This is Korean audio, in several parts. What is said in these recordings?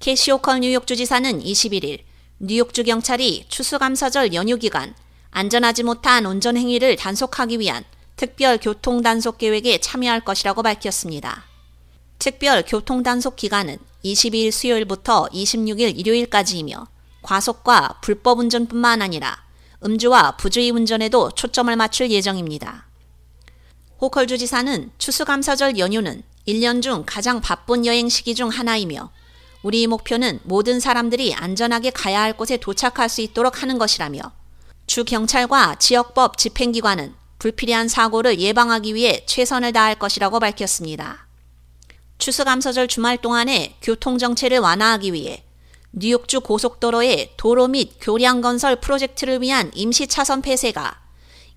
캐시 호컬 뉴욕 주 지사는 21일 뉴욕주 경찰이 추수감사절 연휴 기간 안전하지 못한 운전 행위를 단속하기 위한 특별 교통 단속 계획에 참여할 것이라고 밝혔습니다. 특별 교통 단속 기간은 22일 수요일부터 26일 일요일까지이며 과속과 불법 운전뿐만 아니라 음주와 부주의 운전에도 초점을 맞출 예정입니다. 호컬 주 지사는 추수감사절 연휴는 1년 중 가장 바쁜 여행 시기 중 하나이며 우리 목표는 모든 사람들이 안전하게 가야 할 곳에 도착할 수 있도록 하는 것이라며 주 경찰과 지역법 집행기관은 불필요한 사고를 예방하기 위해 최선을 다할 것이라고 밝혔습니다. 추수감사절 주말 동안에 교통정체를 완화하기 위해 뉴욕주 고속도로의 도로 및 교량 건설 프로젝트를 위한 임시 차선 폐쇄가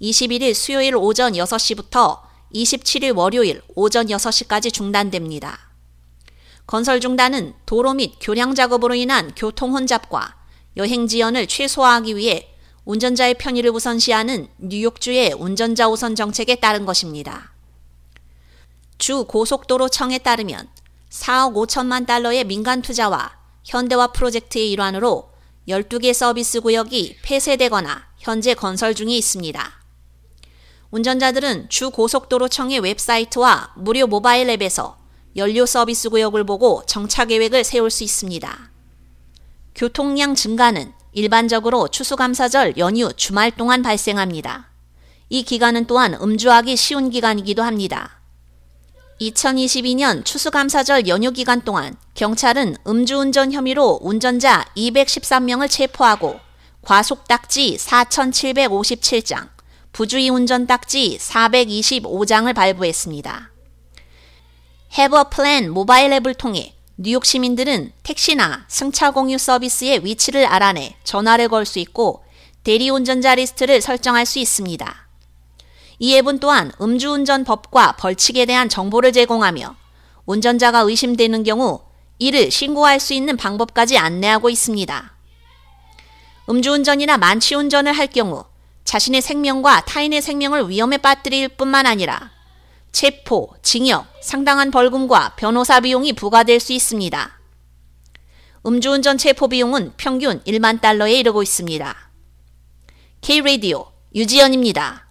21일 수요일 오전 6시부터 27일 월요일 오전 6시까지 중단됩니다. 건설 중단은 도로 및 교량 작업으로 인한 교통 혼잡과 여행 지연을 최소화하기 위해 운전자의 편의를 우선시하는 뉴욕주의 운전자 우선 정책에 따른 것입니다. 주 고속도로청에 따르면 4억 5천만 달러의 민간 투자와 현대화 프로젝트의 일환으로 12개 서비스 구역이 폐쇄되거나 현재 건설 중에 있습니다. 운전자들은 주 고속도로청의 웹사이트와 무료 모바일 앱에서 연료 서비스 구역을 보고 정차 계획을 세울 수 있습니다. 교통량 증가는 일반적으로 추수감사절 연휴 주말 동안 발생합니다. 이 기간은 또한 음주하기 쉬운 기간이기도 합니다. 2022년 추수감사절 연휴 기간 동안 경찰은 음주운전 혐의로 운전자 213명을 체포하고 과속딱지 4,757장, 부주의 운전 딱지 425장을 발부했습니다. Have a Plan 모바일 앱을 통해 뉴욕 시민들은 택시나 승차 공유 서비스의 위치를 알아내 전화를 걸 수 있고 대리 운전자 리스트를 설정할 수 있습니다. 이 앱은 또한 음주운전 법과 벌칙에 대한 정보를 제공하며 운전자가 의심되는 경우 이를 신고할 수 있는 방법까지 안내하고 있습니다. 음주운전이나 만취운전을 할 경우 자신의 생명과 타인의 생명을 위험에 빠뜨릴 뿐만 아니라 체포, 징역, 상당한 벌금과 변호사 비용이 부과될 수 있습니다. 음주운전 체포 비용은 평균 1만 달러에 이르고 있습니다. K-Radio 유지연입니다.